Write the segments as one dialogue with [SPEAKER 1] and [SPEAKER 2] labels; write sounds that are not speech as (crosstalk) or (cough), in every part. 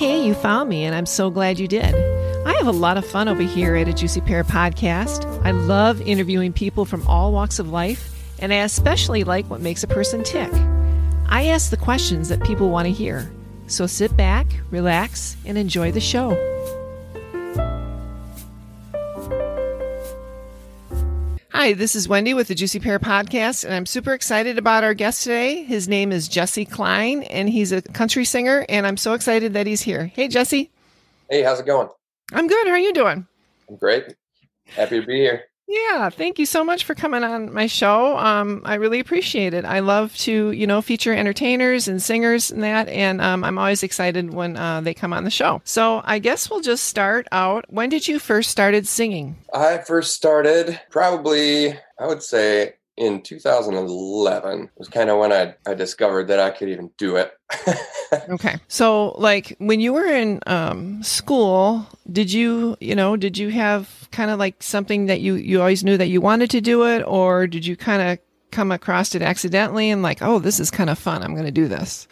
[SPEAKER 1] Hey, you found me, and I'm so glad you did. I have a lot of fun over here at a Juicy Pear podcast. I love interviewing people from all walks of life, and I especially like what makes a person tick. I ask the questions that people want to hear. So sit back, relax, and enjoy the show. Hi, this is Wendy with the Juicy Pear Podcast, and I'm super excited about our guest today. His name is Jesse Cline, and he's a country singer, and I'm so excited that he's here. Hey, Jesse.
[SPEAKER 2] Hey, how's it going?
[SPEAKER 1] I'm good. How are you doing?
[SPEAKER 2] I'm great. Happy to be here.
[SPEAKER 1] Yeah, thank you so much for coming on my show. Um, I really appreciate it. I love to, you know, feature entertainers and singers and that, and um, I'm always excited when uh, they come on the show. So I guess we'll just start out. When did you first started singing?
[SPEAKER 2] I first started probably, I would say, in 2011 was kind of when I, I discovered that I could even do it. (laughs)
[SPEAKER 1] okay. So like when you were in um, school, did you, you know, did you have kind of like something that you, you always knew that you wanted to do it? Or did you kind of come across it accidentally and like, oh, this is kind of fun. I'm going to do this.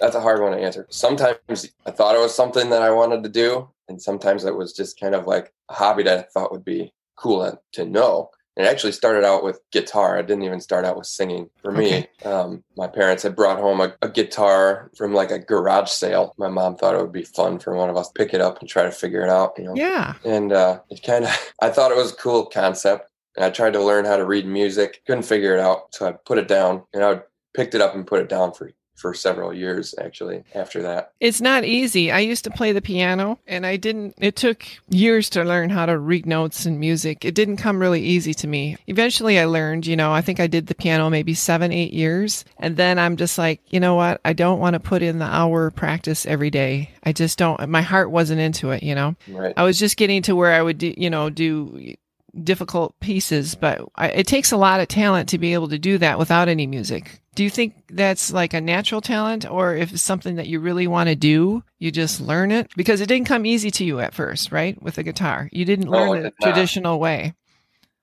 [SPEAKER 2] That's a hard one to answer. Sometimes I thought it was something that I wanted to do. And sometimes it was just kind of like a hobby that I thought would be cool to know. It actually started out with guitar. I didn't even start out with singing. For me, okay. um, my parents had brought home a, a, guitar from like a garage sale. My mom thought it would be fun for one of us to pick it up and try to figure it out. You know?
[SPEAKER 1] Yeah.
[SPEAKER 2] And uh, it kind of, (laughs) I thought it was a cool concept. And I tried to learn how to read music. Couldn't figure it out, so I put it down. And I picked it up and put it down for for several years actually after that.
[SPEAKER 1] It's not easy. I used to play the piano and I didn't it took years to learn how to read notes and music. It didn't come really easy to me. Eventually I learned, you know, I think I did the piano maybe 7 8 years and then I'm just like, you know what? I don't want to put in the hour practice every day. I just don't my heart wasn't into it, you know.
[SPEAKER 2] Right.
[SPEAKER 1] I was just getting to where I would do, you know, do difficult pieces, but I, it takes a lot of talent to be able to do that without any music. Do you think that's like a natural talent or if it's something that you really want to do, you just learn it? Because it didn't come easy to you at first, right? With the guitar. You didn't learn the traditional way.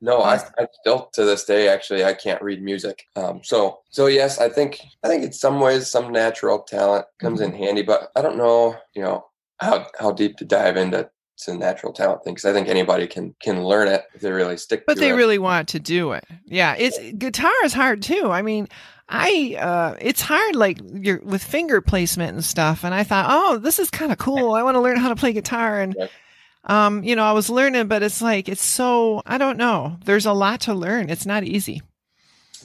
[SPEAKER 2] No, I, I, still to this day actually I can't read music. Um, so so yes, I think I think in some ways some natural talent comes mm-hmm. in handy, but I don't know, you know, how how deep to dive into it's a natural talent thing because I think anybody can can learn it if they really stick.
[SPEAKER 1] But they
[SPEAKER 2] it.
[SPEAKER 1] really want to do it. Yeah, it's guitar is hard too. I mean, I uh, it's hard like you're with finger placement and stuff. And I thought, oh, this is kind of cool. I want to learn how to play guitar and. Um, you know, I was learning, but it's like it's so I don't know. There's a lot to learn. It's not easy.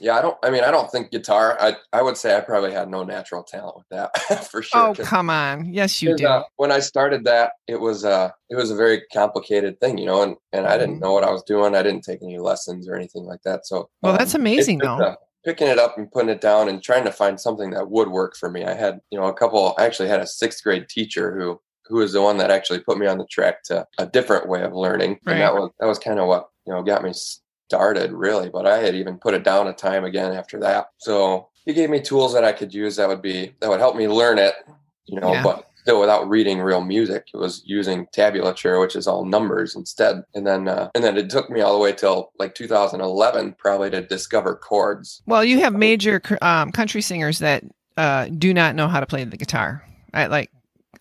[SPEAKER 2] Yeah, I don't. I mean, I don't think guitar. I I would say I probably had no natural talent with that (laughs) for sure.
[SPEAKER 1] Oh come on, yes you do.
[SPEAKER 2] Uh, when I started that, it was uh it was a very complicated thing, you know, and and I didn't mm-hmm. know what I was doing. I didn't take any lessons or anything like that. So
[SPEAKER 1] well, um, that's amazing though.
[SPEAKER 2] Picking it up and putting it down and trying to find something that would work for me. I had you know a couple. I actually had a sixth grade teacher who who was the one that actually put me on the track to a different way of learning, right. and that was that was kind of what you know got me started really, but I had even put it down a time again after that. So he gave me tools that I could use that would be that would help me learn it, you know, yeah. but still without reading real music. It was using tablature, which is all numbers instead. And then uh, and then it took me all the way till like 2011 probably to discover chords.
[SPEAKER 1] Well, you have major um, country singers that uh, do not know how to play the guitar. I, like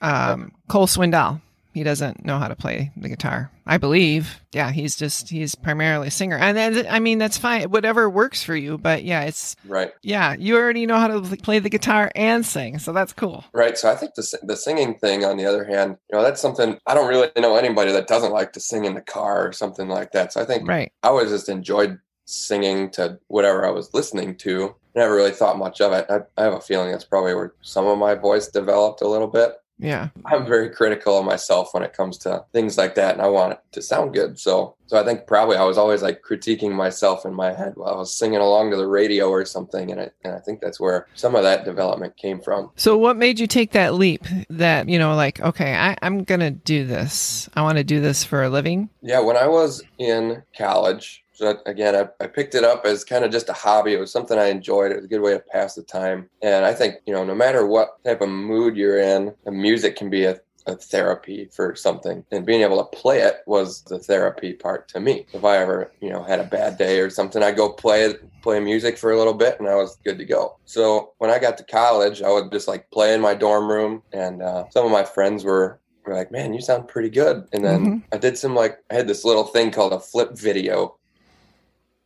[SPEAKER 1] um, Cole Swindell he doesn't know how to play the guitar. I believe. Yeah, he's just he's primarily a singer. And then I mean that's fine. Whatever works for you, but yeah, it's
[SPEAKER 2] Right.
[SPEAKER 1] Yeah, you already know how to play the guitar and sing, so that's cool.
[SPEAKER 2] Right. So I think the the singing thing on the other hand, you know, that's something I don't really know anybody that doesn't like to sing in the car or something like that. So I think
[SPEAKER 1] right.
[SPEAKER 2] I always just enjoyed singing to whatever I was listening to. Never really thought much of it. I, I have a feeling that's probably where some of my voice developed a little bit.
[SPEAKER 1] Yeah.
[SPEAKER 2] I'm very critical of myself when it comes to things like that and I want it to sound good. So so I think probably I was always like critiquing myself in my head while I was singing along to the radio or something and I and I think that's where some of that development came from.
[SPEAKER 1] So what made you take that leap that, you know, like, okay, I, I'm gonna do this. I want to do this for a living?
[SPEAKER 2] Yeah, when I was in college, so again, I, I picked it up as kind of just a hobby. It was something I enjoyed. It was a good way to pass the time. And I think, you know, no matter what type of mood you're in, the music can be a, a therapy for something, and being able to play it was the therapy part to me. If I ever, you know, had a bad day or something, I'd go play it, play music for a little bit, and I was good to go. So when I got to college, I would just like play in my dorm room, and uh, some of my friends were were like, "Man, you sound pretty good." And then mm-hmm. I did some like I had this little thing called a flip video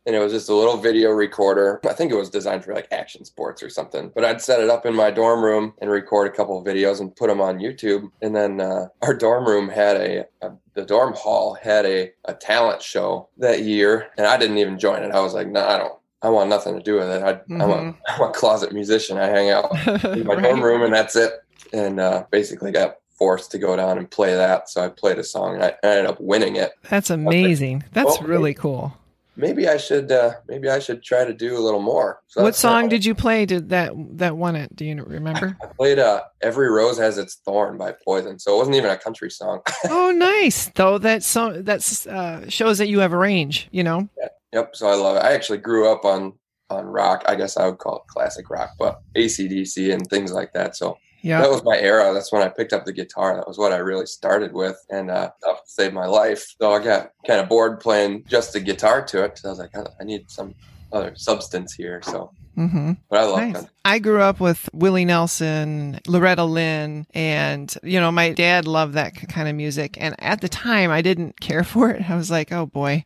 [SPEAKER 2] and it was just a little video recorder. I think it was designed for like action sports or something. But I'd set it up in my dorm room and record a couple of videos and put them on YouTube. And then uh, our dorm room had a, a, the dorm hall had a, a talent show that year, and I didn't even join it. I was like, no, nah, I don't. I want nothing to do with it. I, mm-hmm. I'm, (laughs) a. I'm a closet musician. I hang out (laughs) in my right. dorm room, and that's it. And uh, basically got forced to go down and play that. So I played a song, and I ended up winning it.
[SPEAKER 1] That's amazing. Like, that's well, really cool
[SPEAKER 2] maybe I should uh, maybe I should try to do a little more.
[SPEAKER 1] So what song did you play did that that won it? Do you remember?
[SPEAKER 2] I played uh, "Every Rose Has Its Thorn" by Poison, so it wasn't even a country song. (laughs)
[SPEAKER 1] oh, nice! Though that song that uh, shows that you have a range. You know.
[SPEAKER 2] Yeah. Yep. So I love it. I actually grew up on on rock. I guess I would call it classic rock, but ACDC and things like that. So yeah. That was my era. That's when I picked up the guitar. That was what I really started with and uh, saved my life. So I got kind of bored playing just the guitar to it. So I was like, I need some other substance here. So Mm-hmm. But I love nice. them.
[SPEAKER 1] I grew up with Willie Nelson, Loretta Lynn, and you know my dad loved that kind of music. And at the time, I didn't care (laughs) for it. I was like, oh boy.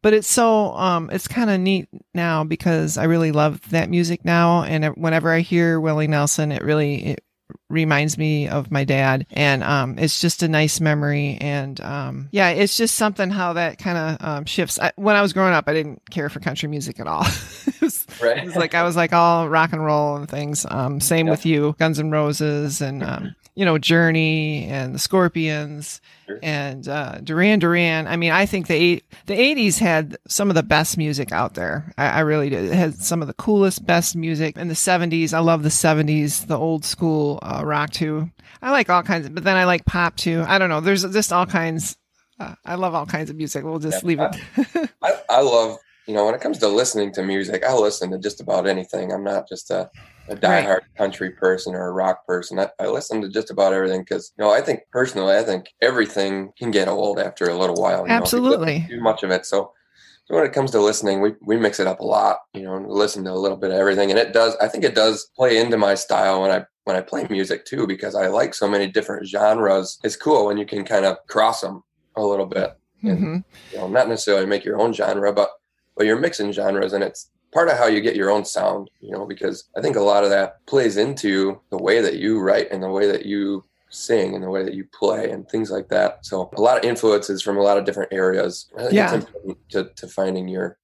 [SPEAKER 1] But it's so um, it's kind of neat now because I really love that music now. And whenever I hear Willie Nelson, it really it reminds me of my dad. And um, it's just a nice memory. And um, yeah it's just something how that kind of um, shifts. I, when i was growing up i didn't care for country music at all. (laughs) It, was, right. it was like i was like all rock and roll and things. Um, same yeah. with you guns and roses and um, you know journey and the scorpions and uh, Duran Duran. I mean, I think the eight, the eighties had some of the best music out there. I, I, really did. It had some of the coolest, best music. In the seventies, I love the seventies, the old school uh, rock too. I like all kinds, of, but then I like pop too. I don't know. There's just all kinds. Uh, I love all kinds of music. We'll just yeah, leave
[SPEAKER 2] it. (laughs) I, I love you know when it comes to listening to music. I listen to just about anything. I'm not just a a diehard right. country person or a rock person. I, I listen to just about everything because, you know, I think personally, I think everything can get old after a little while.
[SPEAKER 1] Absolutely.
[SPEAKER 2] Know, too much of it. So, so when it comes to listening, we, we mix it up a lot, you know, listen to a little bit of everything. And it does, I think it does play into my style when I, when I play music too, because I like so many different genres. It's cool when you can kind of cross them a little bit and, mm-hmm. you know, not necessarily make your own genre, but, but you're mixing genres and it's, part of how you get your own sound, you know, because I think a lot of that plays into the way that you write and the way that you sing and the way that you play and things like that. So a lot of influences from a lot of different areas. I think yeah. it's important to, to finding your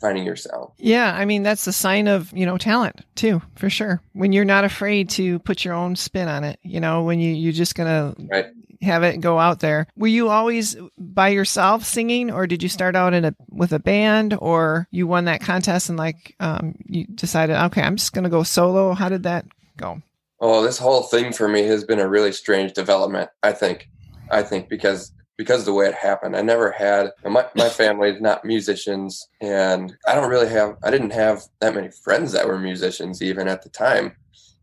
[SPEAKER 2] finding your sound.
[SPEAKER 1] Yeah, I mean that's a sign of, you know, talent too, for sure. When you're not afraid to put your own spin on it, you know, when you you're just going to right have it go out there. Were you always by yourself singing, or did you start out in a with a band, or you won that contest and like um, you decided, okay, I'm just going to go solo? How did that go?
[SPEAKER 2] Oh, this whole thing for me has been a really strange development. I think, I think because because of the way it happened. I never had my my family not musicians, and I don't really have I didn't have that many friends that were musicians even at the time.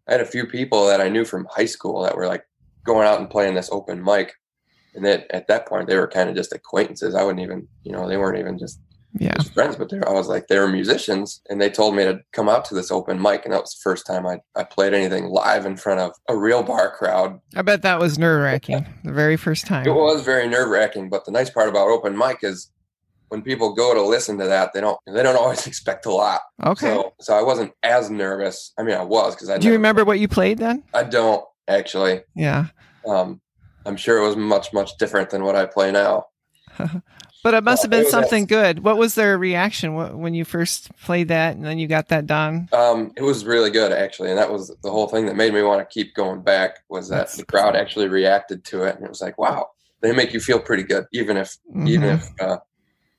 [SPEAKER 2] I had a few people that I knew from high school that were like going out and playing this open mic. And that at that point, they were kind of just acquaintances. I wouldn't even, you know, they weren't even just, yeah. Just friends, but I was like, they were musicians. And they told me to come out to this open mic. And that was the first time I, I played anything live in front of a real bar crowd.
[SPEAKER 1] I bet that was nerve wracking the very first time.
[SPEAKER 2] It was very nerve wracking. But the nice part about open mic is when people go to listen to that, they don't they don't always (laughs) expect a lot.
[SPEAKER 1] Okay.
[SPEAKER 2] So, so I wasn't as nervous. I mean, I was because I.
[SPEAKER 1] Do you remember what you played then?
[SPEAKER 2] I don't actually.
[SPEAKER 1] Yeah.
[SPEAKER 2] Um, I'm sure it was much, much different than what I play now. (laughs)
[SPEAKER 1] but it must have been something good. What was their reaction when you first played that and then you got that done?
[SPEAKER 2] Um, it was really good, actually. And that was the whole thing that made me want to keep going back was that That's the crowd actually reacted to it. And it was like, wow, they make you feel pretty good, even if, mm-hmm. even if, uh,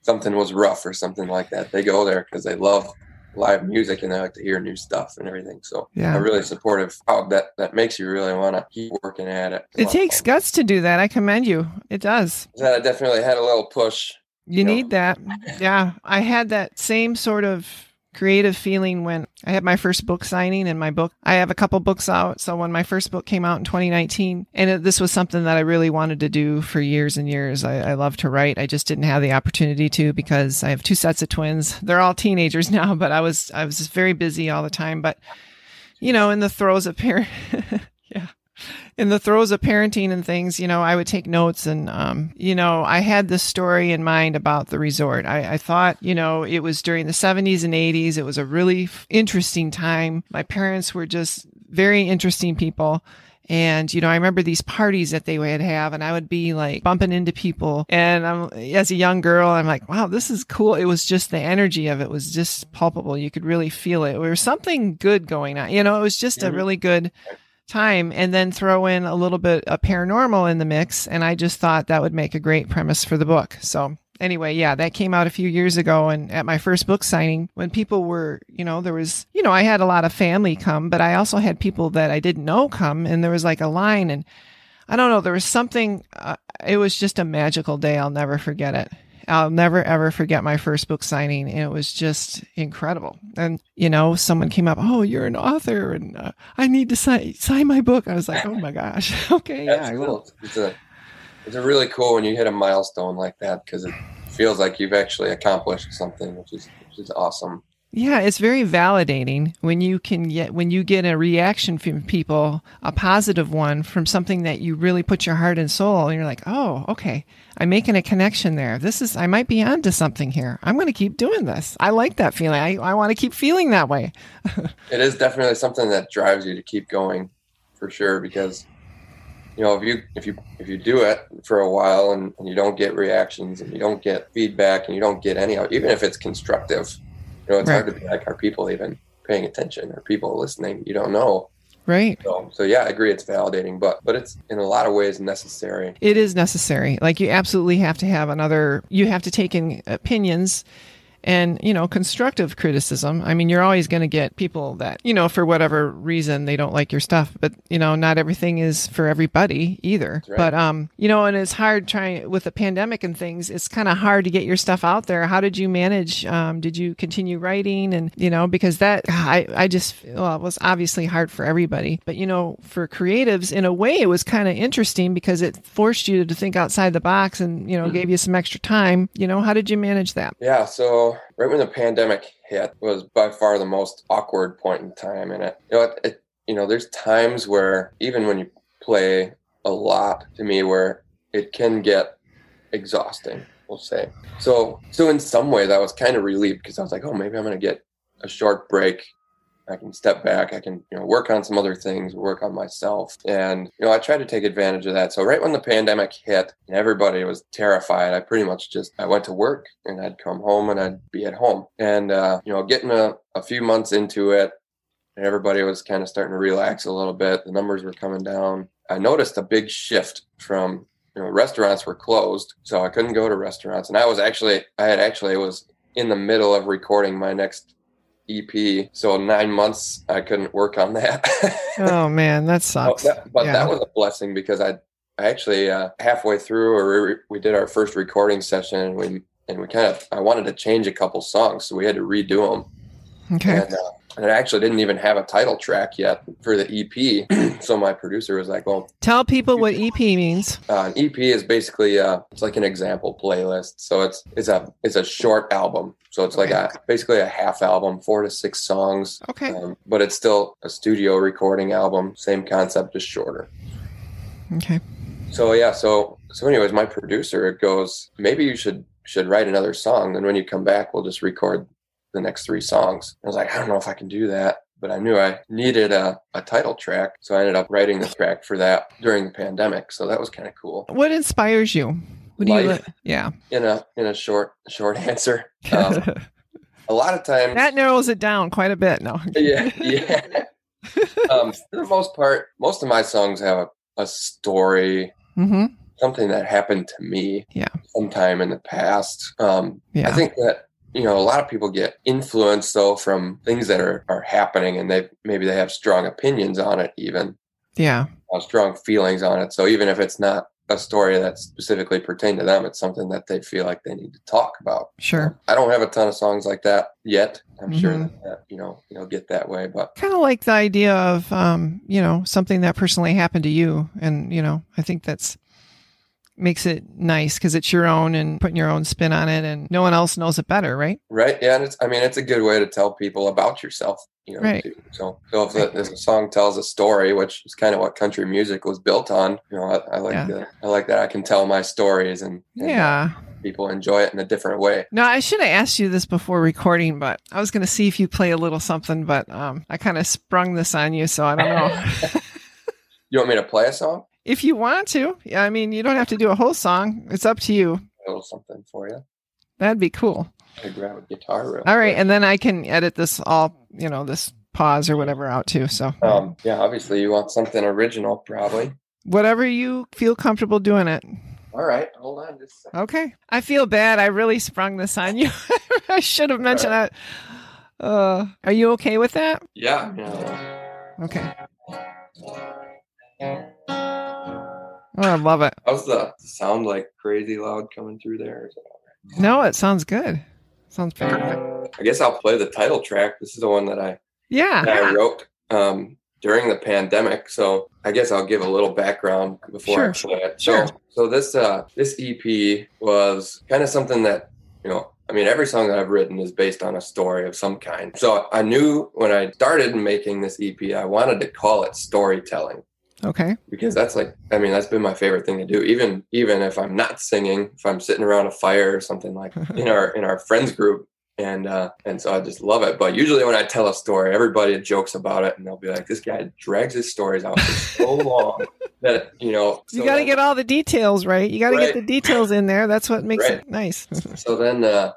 [SPEAKER 2] something was rough or something like that. They go there because they love live music and they like to hear new stuff and everything. So yeah, I'm really supportive. How that that makes you really want to keep working at it.
[SPEAKER 1] It takes guts to do that. I commend you. It does.
[SPEAKER 2] That I definitely had a little push.
[SPEAKER 1] You, you need know. that. (laughs) Yeah, I had that same sort of creative feeling when I had my first book signing and my book. I have a couple books out. So when my first book came out in 2019, and it, this was something that I really wanted to do for years and years. I, I love to write. I just didn't have the opportunity to because I have two sets of twins. They're all teenagers (laughs) now, but I was I was just very busy all the time. But you know, in the throes of yeah (laughs) in the throes of parenting and things, you know, I would take notes and, um, you know, I had this story in mind about the resort. I, I thought, you know, it was during the 70s and 80s. It was a really f- interesting time. My parents were just very interesting people. And, you know, I remember these parties that they would have and I would be like bumping into people. And I'm, as a young girl, I'm like, wow, this is cool. It was just the energy of it was just palpable. You could really feel it. There was something good going on. You know, it was just mm-hmm. a really good time and then throw in a little bit of paranormal in the mix. And I just thought that would make a great premise for the book. So anyway, yeah, that came out a few years ago. And at my first book signing, when people were, you know, there was, you know, I had a lot of family come, but I also had people that I didn't know come. And there was like a line. And I don't know, there was something, uh, it was just a magical day. I'll never forget it. I'll never ever forget my first book signing. And it was just incredible. And, you know, someone came up, Oh, you're an author and uh, I need to sign, sign my book. I was like, Oh my gosh. (laughs) okay.
[SPEAKER 2] That's yeah, cool. It's a, it's a really cool when you hit a milestone like that because it feels like you've actually accomplished something, which is, which is awesome.
[SPEAKER 1] Yeah, it's very validating when you can get when you get a reaction from people, a positive one from something that you really put your heart and soul, and you're like, oh, okay, I'm making a connection there. This is I might be onto something here. I'm going to keep doing this. I like that feeling. I I want to keep feeling that way. (laughs)
[SPEAKER 2] it is definitely something that drives you to keep going, for sure. Because you know if you if you if you do it for a while and, and you don't get reactions and you don't get feedback and you don't get any even if it's constructive you know, it's right. hard to be like, are people even paying attention? Are people listening? You don't know.
[SPEAKER 1] Right.
[SPEAKER 2] So, so yeah, I agree. It's validating, but but it's in a lot of ways necessary.
[SPEAKER 1] It is necessary. Like you absolutely have to have another. You have to take in opinions and you know constructive criticism. I mean you're always going to get people that you know for whatever reason they don't like your stuff but you know not everything is for everybody either. Right. but um you know and it's hard trying with the pandemic and things it's kind of hard to get your stuff out there. How did you manage um did you continue writing? And you know because that i i just well it was obviously hard for everybody. But you know for creatives in a way it was kind of interesting because it forced you to think outside the box and you know mm-hmm. gave you some extra time. You know how did you manage that?
[SPEAKER 2] Yeah so right when the pandemic hit was by far the most awkward point in time and it. You know it, it, you know there's times where even when you play a lot to me where it can get exhausting we'll say. So so in some ways i was kind of relieved because i was like oh maybe i'm going to get a short break I can step back. I can, you know, work on some other things, work on myself. And, you know, I tried to take advantage of that. So right when the pandemic hit and everybody was terrified, I pretty much just, I went to work and I'd come home and I'd be at home. And, uh, you know, getting a, a few months into it, and everybody was kind of starting to relax a little bit. The numbers were coming down. I noticed a big shift from you know restaurants were closed, so I couldn't go to restaurants. And I was actually I had actually was in the middle of recording my next EP. So nine months I couldn't work on that. (laughs)
[SPEAKER 1] oh man, that sucks.
[SPEAKER 2] But, that, but yeah. that, was a blessing because I, I actually uh, halfway through, or we, we did our first recording session, and we and we kind of I wanted to change a couple songs, so we had to redo them.
[SPEAKER 1] Okay. And, uh,
[SPEAKER 2] and I actually didn't even have a title track yet for the EP. (clears throat) so my producer was like, "Well,
[SPEAKER 1] tell people what EP (laughs) means."
[SPEAKER 2] Uh, an EP is basically uh, it's like an example playlist. So it's it's a it's a short album. So it's like a basically a half album, four to six songs.
[SPEAKER 1] Okay.
[SPEAKER 2] Um, but it's still a studio recording album. Same concept, just shorter.
[SPEAKER 1] Okay.
[SPEAKER 2] So yeah, so so anyways, my producer it goes, maybe you should should write another song. Then when you come back, we'll just record the next three songs. I was like, I don't know if I can do that, but I knew I needed a, a title track. So I ended up writing the track for that during the pandemic. So that was kind of cool.
[SPEAKER 1] What inspires you? What do
[SPEAKER 2] Life,
[SPEAKER 1] you, yeah.
[SPEAKER 2] In a, in a short, short answer. Um, (laughs) a lot of times
[SPEAKER 1] that narrows it down quite a bit. No.
[SPEAKER 2] yeah. Yeah. (laughs) um, for the most part, most of my songs have a, a story.
[SPEAKER 1] Mm-hmm
[SPEAKER 2] something that happened to me
[SPEAKER 1] yeah
[SPEAKER 2] sometime in the past um yeah. i think that you know, a lot of people get influenced though from things that are, are happening and they maybe they have strong opinions on it even.
[SPEAKER 1] Yeah.
[SPEAKER 2] Strong feelings on it. So even if it's not a story that's specifically pertained to them. It's something that they feel like they need to talk about.
[SPEAKER 1] Sure.
[SPEAKER 2] I don't have a ton of songs like that yet. I'm mm-hmm. sure that, that, you know you'll get that way, but
[SPEAKER 1] kind of like the idea of um, you know something that personally happened to you, and you know I think that's makes it nice because it's your own and putting your own spin on it, and no one else knows it better, right?
[SPEAKER 2] Right. Yeah, and it's I mean it's a good way to tell people about yourself you know,
[SPEAKER 1] right.
[SPEAKER 2] so so if, the, if a song tells a story, which is kind of what country music was built on, you know, I, I like yeah. the, I like that I can tell my stories and, and
[SPEAKER 1] yeah,
[SPEAKER 2] people enjoy it in a different way.
[SPEAKER 1] No, I should have asked you this before recording, but I was going to see if you play a little something, but um, I kind of sprung this on you, so I don't know. (laughs)
[SPEAKER 2] you want me to play a song?
[SPEAKER 1] If you want to, yeah. I mean, you don't have to do a whole song. It's up to you.
[SPEAKER 2] A little something for you.
[SPEAKER 1] That'd be cool.
[SPEAKER 2] I grab a guitar. Real
[SPEAKER 1] all right, quick. and then I can edit this all you know this pause or whatever out too. So
[SPEAKER 2] um, yeah, obviously you want something original, probably.
[SPEAKER 1] Whatever you feel comfortable doing it.
[SPEAKER 2] All right, hold on just
[SPEAKER 1] Okay. I feel bad. I really sprung this on you. (laughs) I should have mentioned right. that. Uh, are you okay with that?
[SPEAKER 2] Yeah. yeah.
[SPEAKER 1] Okay. Oh, I love it.
[SPEAKER 2] How's the sound like crazy loud coming through there?
[SPEAKER 1] No, it sounds good. Sounds perfect.
[SPEAKER 2] I guess I'll play the title track. This is the one that I
[SPEAKER 1] yeah
[SPEAKER 2] that I wrote um, during the pandemic. So I guess I'll give a little background before
[SPEAKER 1] sure.
[SPEAKER 2] I play it.
[SPEAKER 1] Sure.
[SPEAKER 2] So so this uh, this EP was kind of something that you know. I mean, every song that I've written is based on a story of some kind. So I knew when I started making this EP, I wanted to call it storytelling.
[SPEAKER 1] Okay.
[SPEAKER 2] Because that's like, I mean, that's been my favorite thing to do. Even even if I'm not singing, if I'm sitting around a fire or something like (laughs) in our in our friends group, and uh, and so I just love it. But usually when I tell a story, everybody jokes about it, and they'll be like, "This guy drags his stories out for so (laughs) long that you know."
[SPEAKER 1] So you got to get all the details right. You got to right. get the details in there. That's what makes right. it nice. (laughs)
[SPEAKER 2] so then, uh,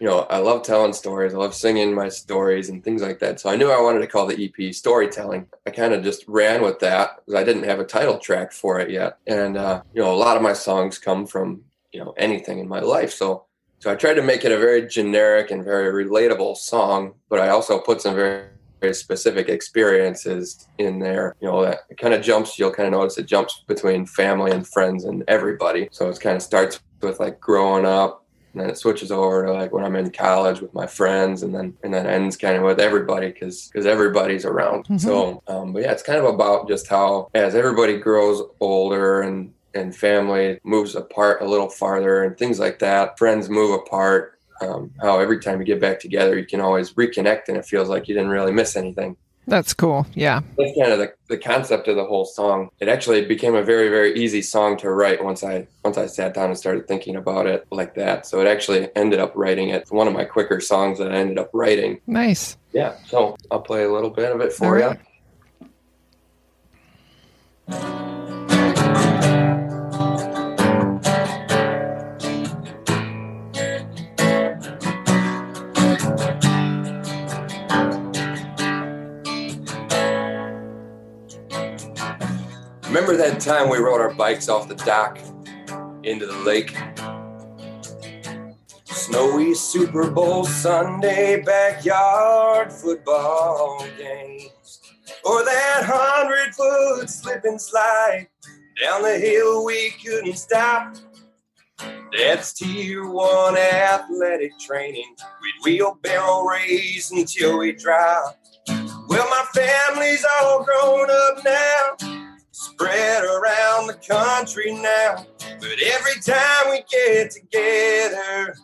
[SPEAKER 2] you know, I love telling stories. I love singing my stories and things like that. So I knew I wanted to call the EP storytelling. I kind of just ran with that because I didn't have a title track for it yet, and uh, you know, a lot of my songs come from you know anything in my life, so so I tried to make it a very generic and very relatable song, but I also put some very very specific experiences in there. You know, that kind of jumps, you'll kind of notice it jumps between family and friends and everybody. So it kind of starts with like growing up and then it switches over to like when I'm in college with my friends and then and then ends kind of with everybody because because everybody's around. Mm-hmm. So um, but yeah, it's kind of about just how as everybody grows older and and family moves apart a little farther and things like that. Friends move apart. Um, how every time you get back together, you can always reconnect and it feels like you didn't really miss anything.
[SPEAKER 1] That's cool. Yeah.
[SPEAKER 2] That's kind of the, the concept of the whole song. It actually became a very, very easy song to write once I once I sat down and started thinking about it like that. So it actually ended up writing it. It's one of my quicker songs that I ended up writing.
[SPEAKER 1] Nice.
[SPEAKER 2] Yeah. So I'll play a little bit of it for you. Remember that time we rode our bikes off the dock into the lake? Snowy Super Bowl Sunday backyard football games. Or that hundred foot slip and slide down the hill we couldn't stop. That's tier one athletic training. We'd wheelbarrow race until we dropped. Well, my family's all grown up now spread around the country now. But every time we get together,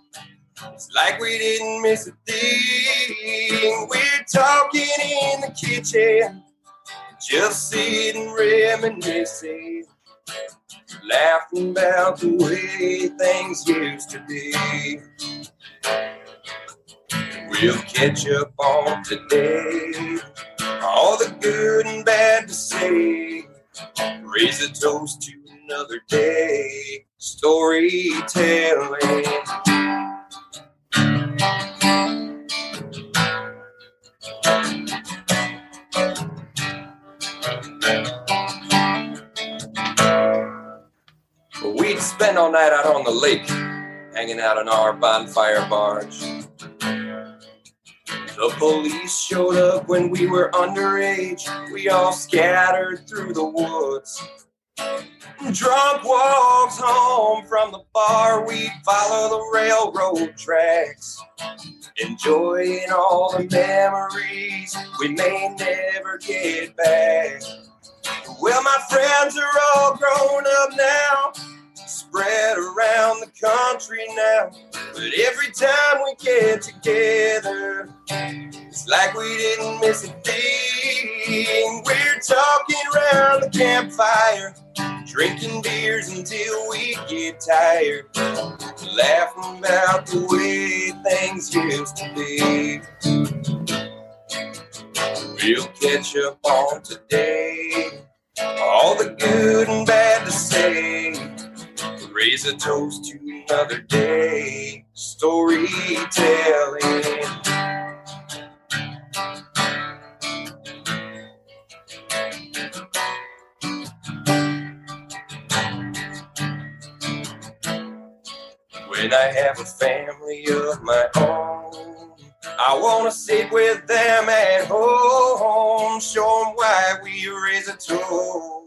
[SPEAKER 2] it's like we didn't miss a thing. We're talking in the kitchen, just sitting reminiscing, laughing about the way things used to be. We'll catch up on today, all the good and bad to say. Raise a toast to another day. Storytelling. we'd spend all night out on the lake, hanging out on our bonfire barge. The police showed up when we were underage. We all scattered through the woods. Drunk walks home from the bar, we follow the railroad tracks. Enjoying all the memories we may never get back. Well, my friends are all grown up now, spread around the country now. But every time we get together, it's like we didn't miss a thing. We're talking around the campfire, drinking beers until we get tired, laughing about the way things used to be. We'll catch up on today, all the good and bad to say. Raise a toast to another day, storytelling. When I have a family of my own, I want to sit with them at home, show them why we raise a toast.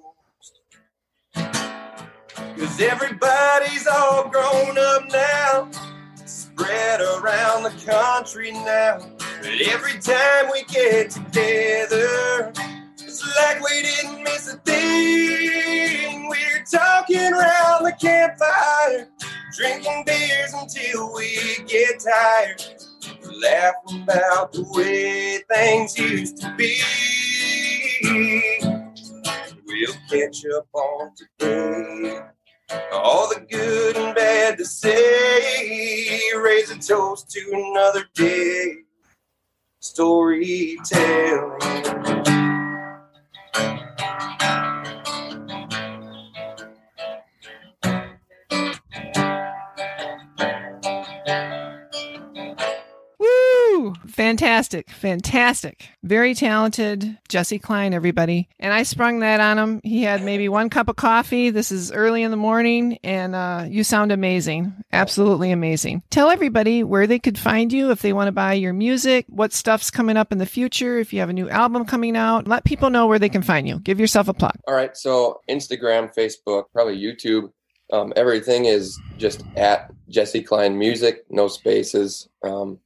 [SPEAKER 2] Cause everybody's all grown up now, spread around the country now. But every time we get together, it's like we didn't miss a thing. We're talking around the campfire, drinking beers until we get tired. Laughing about the way things used to be. We'll catch up on today. All the good and bad to say. Raise a toast to another day. Storytelling.
[SPEAKER 1] Fantastic. Fantastic. Very talented. Jesse Cline, everybody. And I sprung that on him. He had maybe one cup of coffee. This is early in the morning, and uh, you sound amazing. Absolutely amazing. Tell everybody where they could find you if they want to buy your music, what stuff's coming up in the future, if you have a new album coming out. Let people know where they can find you. Give yourself a plug.
[SPEAKER 2] All right. So Instagram, Facebook, probably YouTube. Um, everything is just at Jesse Cline Music, no spaces. Um,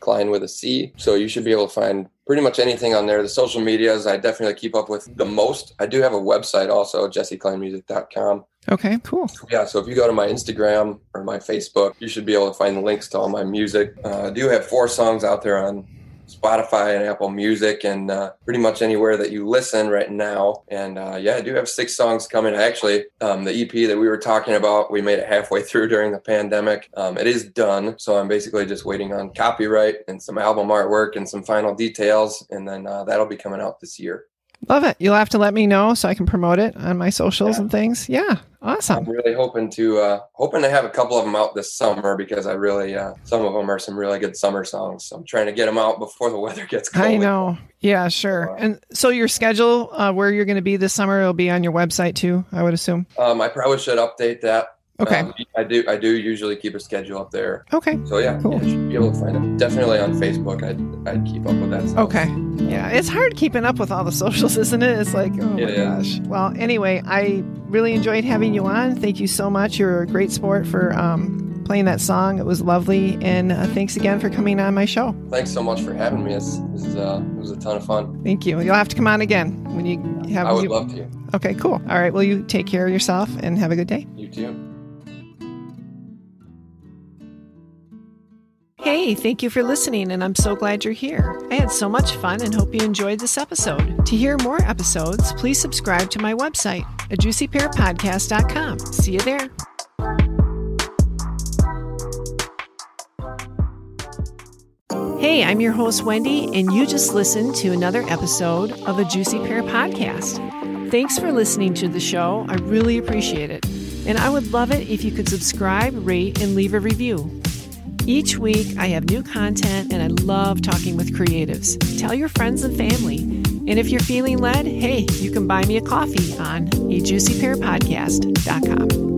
[SPEAKER 2] Cline with a C. So you should be able to find pretty much anything on there. The social medias, I definitely keep up with the most. I do have a website also, jesseclinemusic.com.
[SPEAKER 1] Okay, cool.
[SPEAKER 2] Yeah, so if you go to my Instagram or my Facebook, you should be able to find the links to all my music. Uh, I do have four songs out there on Spotify and Apple Music and uh, pretty much anywhere that you listen right now. And uh, yeah, I do have six songs coming. Actually, um, the EP that we were talking about, we made it halfway (laughs) through during the pandemic. Um, it is done. So I'm basically just waiting on copyright and some album artwork and some final details. And then uh, that'll be coming out this year.
[SPEAKER 1] Love it. You'll have to let me know so I can promote it on my socials
[SPEAKER 2] Yeah.
[SPEAKER 1] and things. Yeah, awesome.
[SPEAKER 2] I'm really hoping to uh, hoping to have a couple of them out this summer because I really uh, some of them are some really good summer songs. So I'm trying to get them out before the (laughs) weather gets cold.
[SPEAKER 1] I know. Yeah, sure. And so your schedule, uh, where you're going to be this summer, will be on your website too. I would assume.
[SPEAKER 2] Um, I probably should update that.
[SPEAKER 1] Okay.
[SPEAKER 2] Um, I do. I do usually keep a schedule up there.
[SPEAKER 1] Okay.
[SPEAKER 2] So yeah,
[SPEAKER 1] Cool.
[SPEAKER 2] yeah, you should be able to find it. Definitely on Facebook. I'd I'd keep up with that. Stuff.
[SPEAKER 1] Okay. Yeah, it's hard keeping up with all the (laughs) socials, isn't it? It's like, oh my
[SPEAKER 2] It is.
[SPEAKER 1] gosh. Well, anyway, I really enjoyed having you on. Thank you so much. You're a great sport for um, playing that song. It was lovely, and uh, thanks again for coming on my show.
[SPEAKER 2] Thanks so much for having me. It's, this is uh, it was a ton of fun.
[SPEAKER 1] Thank you. You'll have to come on again when you have.
[SPEAKER 2] I would
[SPEAKER 1] you-
[SPEAKER 2] love to.
[SPEAKER 1] Okay, cool. All right. Well, you take care of yourself and have a good day.
[SPEAKER 2] You too.
[SPEAKER 1] Hey, thank you for listening, and I'm so glad you're here. I had so much fun and hope you enjoyed this episode. To hear more episodes, please subscribe to my website, a juicypearpodcast.com. See you there. Hey, I'm your host, Wendy, and you just listened to another episode of the Juicy Pear Podcast. Thanks for listening to the show. I really appreciate it. And I would love it if you could subscribe, rate, and leave a review. Each week, I have new content and I love talking with creatives. Tell your friends and family. And if you're feeling led, hey, you can buy me a coffee on a juicypearpodcast.com.